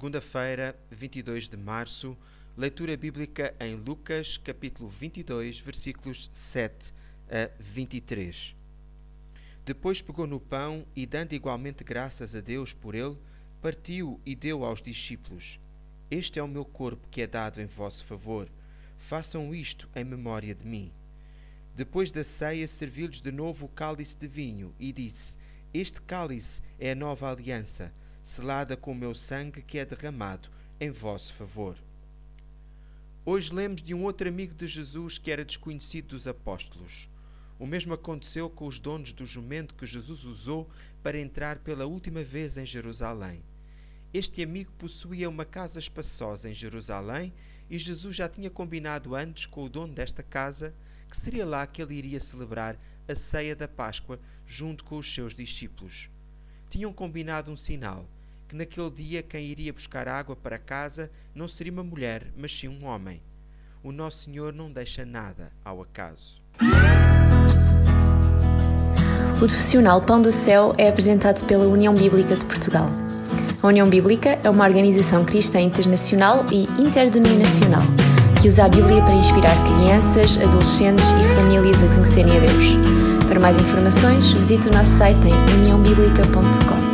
Segunda-feira, 22 de março, leitura bíblica em Lucas, capítulo 22, versículos 7 a 23. Depois pegou no pão e, dando igualmente graças a Deus por ele, partiu e deu aos discípulos: Este é o meu corpo que é dado em vosso favor. Façam isto em memória de mim. Depois da ceia, serviu-lhes de novo o cálice de vinho e disse: Este cálice é a nova aliança selada com o meu sangue que é derramado em vosso favor. Hoje lemos de um outro amigo de Jesus que era desconhecido dos apóstolos. O mesmo aconteceu com os donos do jumento que Jesus usou para entrar pela última vez em Jerusalém. Este amigo possuía uma casa espaçosa em Jerusalém e Jesus já tinha combinado antes com o dono desta casa que seria lá que ele iria celebrar a ceia da Páscoa junto com os seus discípulos tinham combinado um sinal, que naquele dia quem iria buscar água para casa não seria uma mulher, mas sim um homem. O Nosso Senhor não deixa nada ao acaso. O profissional Pão do Céu é apresentado pela União Bíblica de Portugal. A União Bíblica é uma organização cristã internacional e interdenominacional que usa a Bíblia para inspirar crianças, adolescentes e famílias a conhecerem a Deus. Para mais informações, visite o nosso site em uniãobíblica.com.